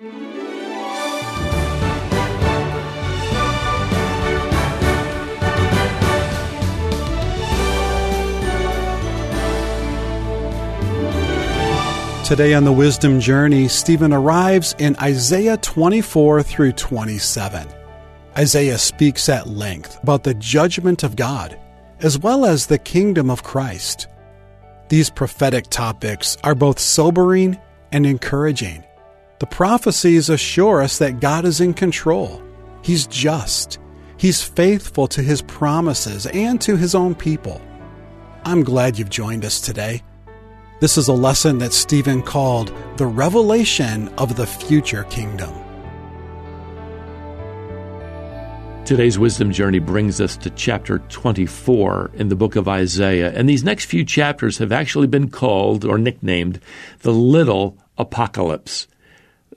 Today on the Wisdom Journey, Stephen arrives in Isaiah 24 through 27. Isaiah speaks at length about the judgment of God, as well as the kingdom of Christ. These prophetic topics are both sobering and encouraging. The prophecies assure us that God is in control. He's just. He's faithful to his promises and to his own people. I'm glad you've joined us today. This is a lesson that Stephen called the revelation of the future kingdom. Today's wisdom journey brings us to chapter 24 in the book of Isaiah. And these next few chapters have actually been called or nicknamed the little apocalypse.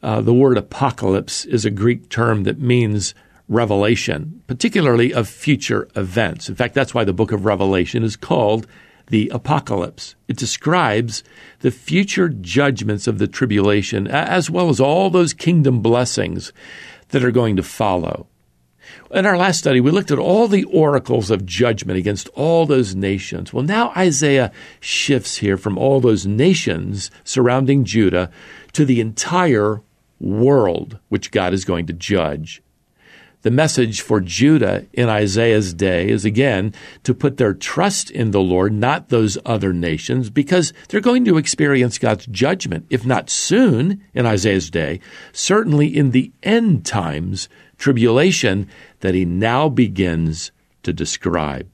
Uh, the word apocalypse is a Greek term that means revelation, particularly of future events. In fact, that's why the book of Revelation is called the apocalypse. It describes the future judgments of the tribulation, as well as all those kingdom blessings that are going to follow. In our last study, we looked at all the oracles of judgment against all those nations. Well, now Isaiah shifts here from all those nations surrounding Judah to the entire world, which God is going to judge. The message for Judah in Isaiah's day is again to put their trust in the Lord, not those other nations, because they're going to experience God's judgment, if not soon in Isaiah's day, certainly in the end times tribulation that he now begins to describe.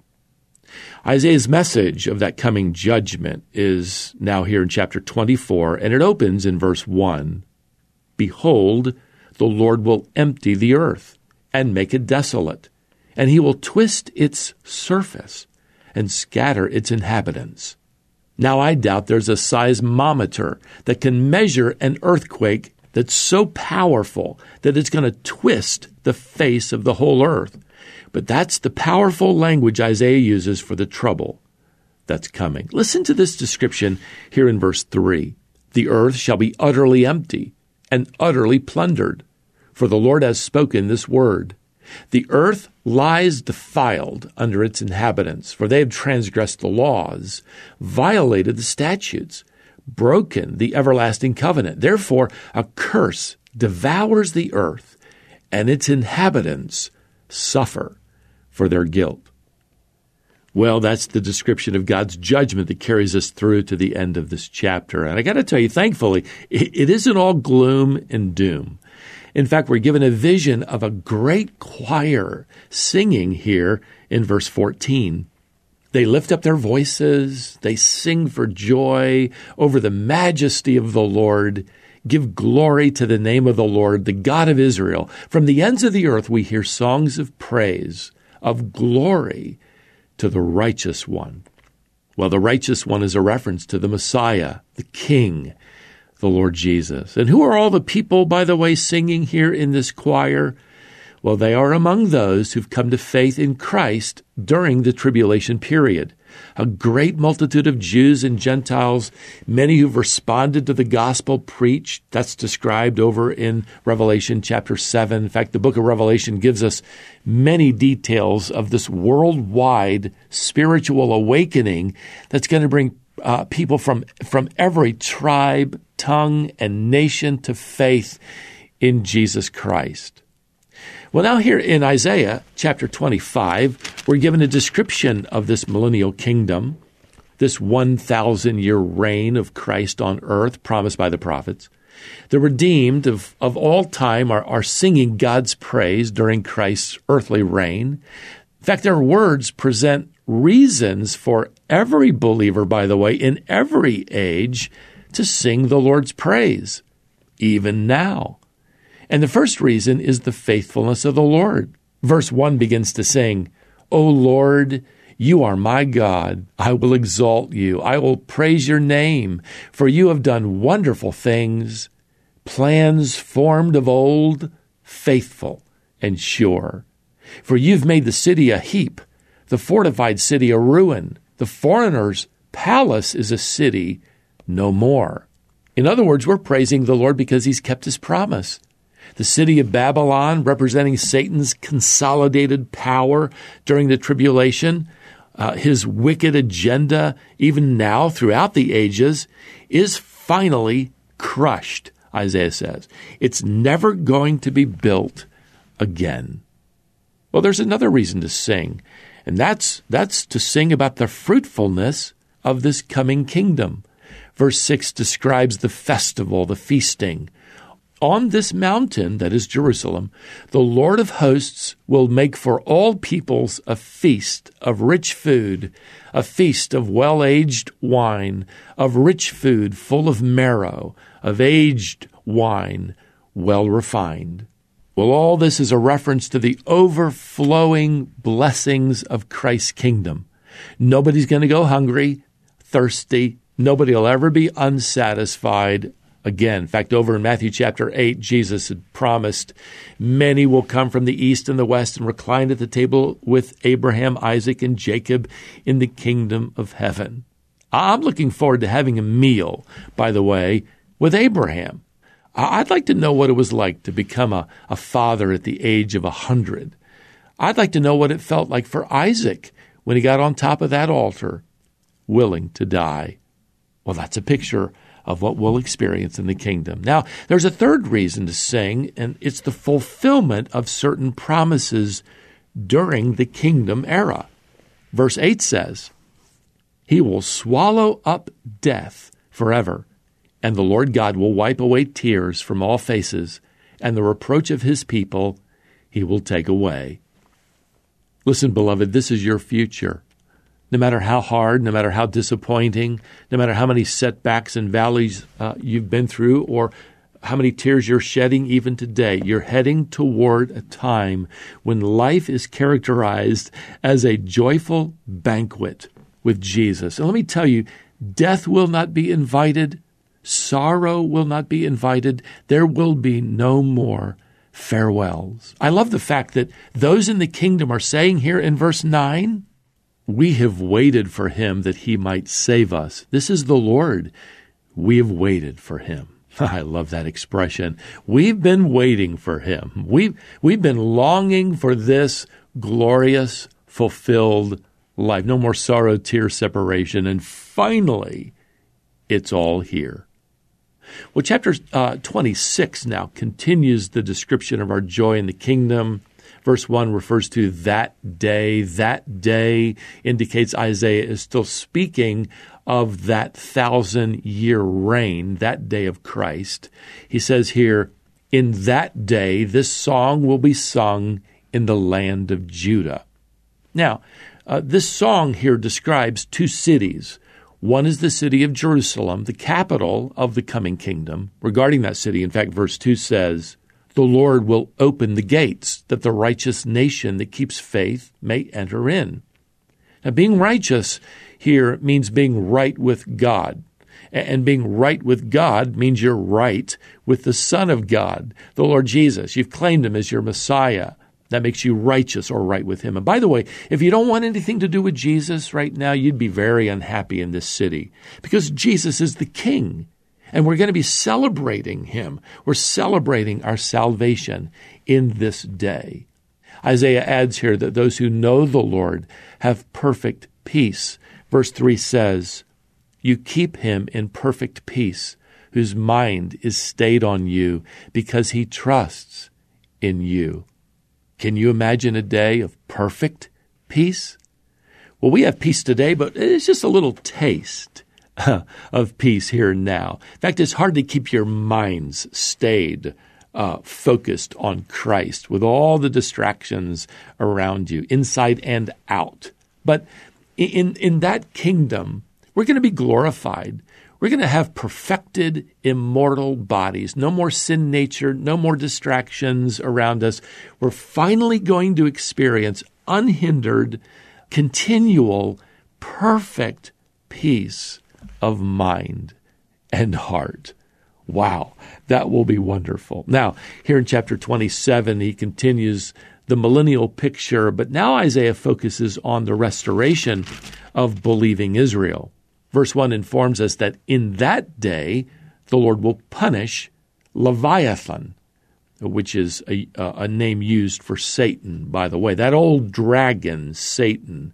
Isaiah's message of that coming judgment is now here in chapter 24, and it opens in verse 1 Behold, the Lord will empty the earth and make it desolate, and he will twist its surface and scatter its inhabitants. Now, I doubt there's a seismometer that can measure an earthquake that's so powerful that it's going to twist the face of the whole earth. But that's the powerful language Isaiah uses for the trouble that's coming. Listen to this description here in verse 3 The earth shall be utterly empty and utterly plundered for the Lord has spoken this word. The earth lies defiled under its inhabitants, for they have transgressed the laws, violated the statutes, broken the everlasting covenant. Therefore, a curse devours the earth, and its inhabitants suffer for their guilt. Well, that's the description of God's judgment that carries us through to the end of this chapter. And I got to tell you, thankfully, it isn't all gloom and doom. In fact, we're given a vision of a great choir singing here in verse 14. They lift up their voices, they sing for joy over the majesty of the Lord. Give glory to the name of the Lord, the God of Israel. From the ends of the earth we hear songs of praise, of glory to the righteous one. Well, the righteous one is a reference to the Messiah, the King, the Lord Jesus. And who are all the people, by the way, singing here in this choir? Well, they are among those who've come to faith in Christ during the tribulation period. A great multitude of Jews and Gentiles, many who've responded to the gospel preached. That's described over in Revelation chapter 7. In fact, the book of Revelation gives us many details of this worldwide spiritual awakening that's going to bring uh, people from, from every tribe, tongue, and nation to faith in Jesus Christ. Well, now here in Isaiah chapter 25, we're given a description of this millennial kingdom, this 1,000 year reign of Christ on earth promised by the prophets. The redeemed of, of all time are, are singing God's praise during Christ's earthly reign. In fact, their words present reasons for every believer, by the way, in every age to sing the Lord's praise, even now. And the first reason is the faithfulness of the Lord. Verse 1 begins to sing, O Lord, you are my God. I will exalt you. I will praise your name, for you have done wonderful things, plans formed of old, faithful and sure. For you've made the city a heap the fortified city a ruin. The foreigner's palace is a city no more. In other words, we're praising the Lord because he's kept his promise. The city of Babylon, representing Satan's consolidated power during the tribulation, uh, his wicked agenda, even now throughout the ages, is finally crushed, Isaiah says. It's never going to be built again. Well, there's another reason to sing, and that's, that's to sing about the fruitfulness of this coming kingdom. Verse 6 describes the festival, the feasting. On this mountain, that is Jerusalem, the Lord of hosts will make for all peoples a feast of rich food, a feast of well aged wine, of rich food full of marrow, of aged wine well refined. Well, all this is a reference to the overflowing blessings of Christ's kingdom. Nobody's going to go hungry, thirsty. Nobody will ever be unsatisfied again. In fact, over in Matthew chapter 8, Jesus had promised, Many will come from the east and the west and recline at the table with Abraham, Isaac, and Jacob in the kingdom of heaven. I'm looking forward to having a meal, by the way, with Abraham. I'd like to know what it was like to become a, a father at the age of a hundred. I'd like to know what it felt like for Isaac when he got on top of that altar, willing to die. Well, that's a picture of what we'll experience in the kingdom. Now, there's a third reason to sing, and it's the fulfillment of certain promises during the kingdom era. Verse 8 says, He will swallow up death forever, and the Lord God will wipe away tears from all faces, and the reproach of his people he will take away. Listen, beloved, this is your future no matter how hard, no matter how disappointing, no matter how many setbacks and valleys uh, you've been through, or how many tears you're shedding even today, you're heading toward a time when life is characterized as a joyful banquet with Jesus. And let me tell you, death will not be invited, sorrow will not be invited, there will be no more farewells. I love the fact that those in the kingdom are saying here in verse 9, we have waited for him that he might save us. This is the Lord. We have waited for him. I love that expression. We've been waiting for him. We've, we've been longing for this glorious, fulfilled life. No more sorrow, tear, separation. And finally, it's all here. Well, chapter uh, 26 now continues the description of our joy in the kingdom. Verse 1 refers to that day. That day indicates Isaiah is still speaking of that thousand year reign, that day of Christ. He says here, In that day, this song will be sung in the land of Judah. Now, uh, this song here describes two cities. One is the city of Jerusalem, the capital of the coming kingdom. Regarding that city, in fact, verse 2 says, the Lord will open the gates that the righteous nation that keeps faith may enter in. Now, being righteous here means being right with God. And being right with God means you're right with the Son of God, the Lord Jesus. You've claimed Him as your Messiah. That makes you righteous or right with Him. And by the way, if you don't want anything to do with Jesus right now, you'd be very unhappy in this city because Jesus is the King. And we're going to be celebrating him. We're celebrating our salvation in this day. Isaiah adds here that those who know the Lord have perfect peace. Verse 3 says, You keep him in perfect peace, whose mind is stayed on you because he trusts in you. Can you imagine a day of perfect peace? Well, we have peace today, but it's just a little taste of peace here and now. In fact, it's hard to keep your minds stayed, uh, focused on Christ with all the distractions around you, inside and out. But in, in that kingdom, we're going to be glorified. We're going to have perfected, immortal bodies. No more sin nature, no more distractions around us. We're finally going to experience unhindered, continual, perfect peace of mind and heart. Wow, that will be wonderful. Now, here in chapter 27, he continues the millennial picture, but now Isaiah focuses on the restoration of believing Israel. Verse 1 informs us that in that day, the Lord will punish Leviathan, which is a, a name used for Satan, by the way. That old dragon, Satan,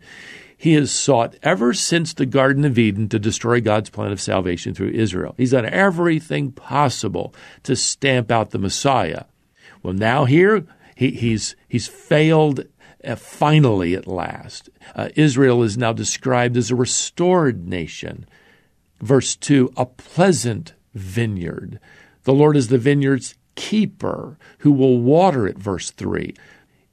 he has sought ever since the Garden of Eden to destroy God's plan of salvation through Israel. He's done everything possible to stamp out the Messiah. Well, now here he, he's he's failed uh, finally at last. Uh, Israel is now described as a restored nation. Verse 2 a pleasant vineyard. The Lord is the vineyard's keeper who will water it. Verse 3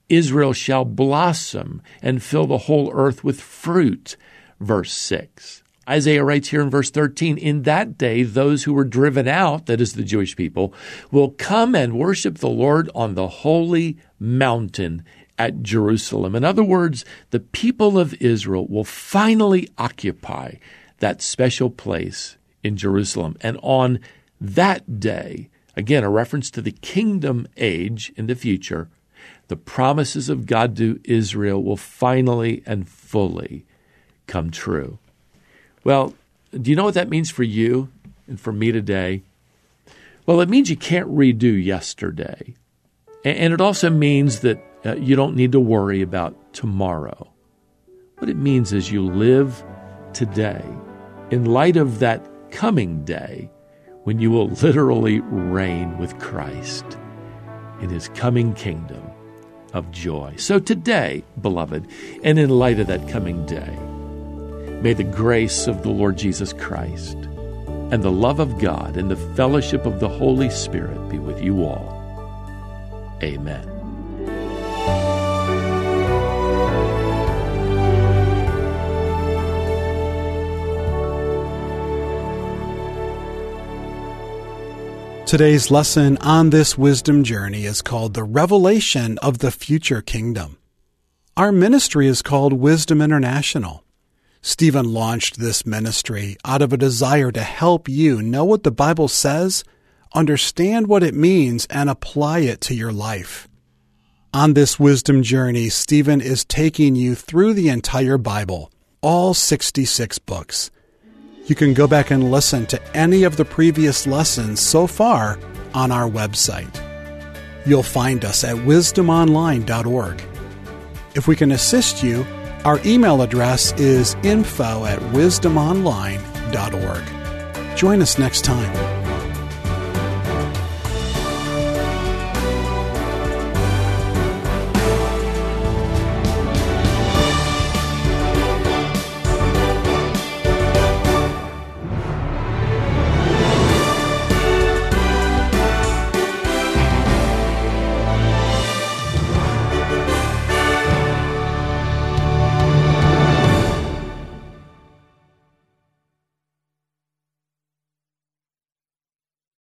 Israel shall blossom and fill the whole earth with fruit. Verse 6. Isaiah writes here in verse 13, In that day, those who were driven out, that is the Jewish people, will come and worship the Lord on the holy mountain at Jerusalem. In other words, the people of Israel will finally occupy that special place in Jerusalem. And on that day, again, a reference to the kingdom age in the future, the promises of God to Israel will finally and fully come true. Well, do you know what that means for you and for me today? Well, it means you can't redo yesterday. And it also means that uh, you don't need to worry about tomorrow. What it means is you live today in light of that coming day when you will literally reign with Christ in his coming kingdom of joy. So today, beloved, and in light of that coming day, may the grace of the Lord Jesus Christ and the love of God and the fellowship of the Holy Spirit be with you all. Amen. Today's lesson on this wisdom journey is called The Revelation of the Future Kingdom. Our ministry is called Wisdom International. Stephen launched this ministry out of a desire to help you know what the Bible says, understand what it means, and apply it to your life. On this wisdom journey, Stephen is taking you through the entire Bible, all 66 books. You can go back and listen to any of the previous lessons so far on our website. You'll find us at wisdomonline.org. If we can assist you, our email address is info at wisdomonline.org. Join us next time.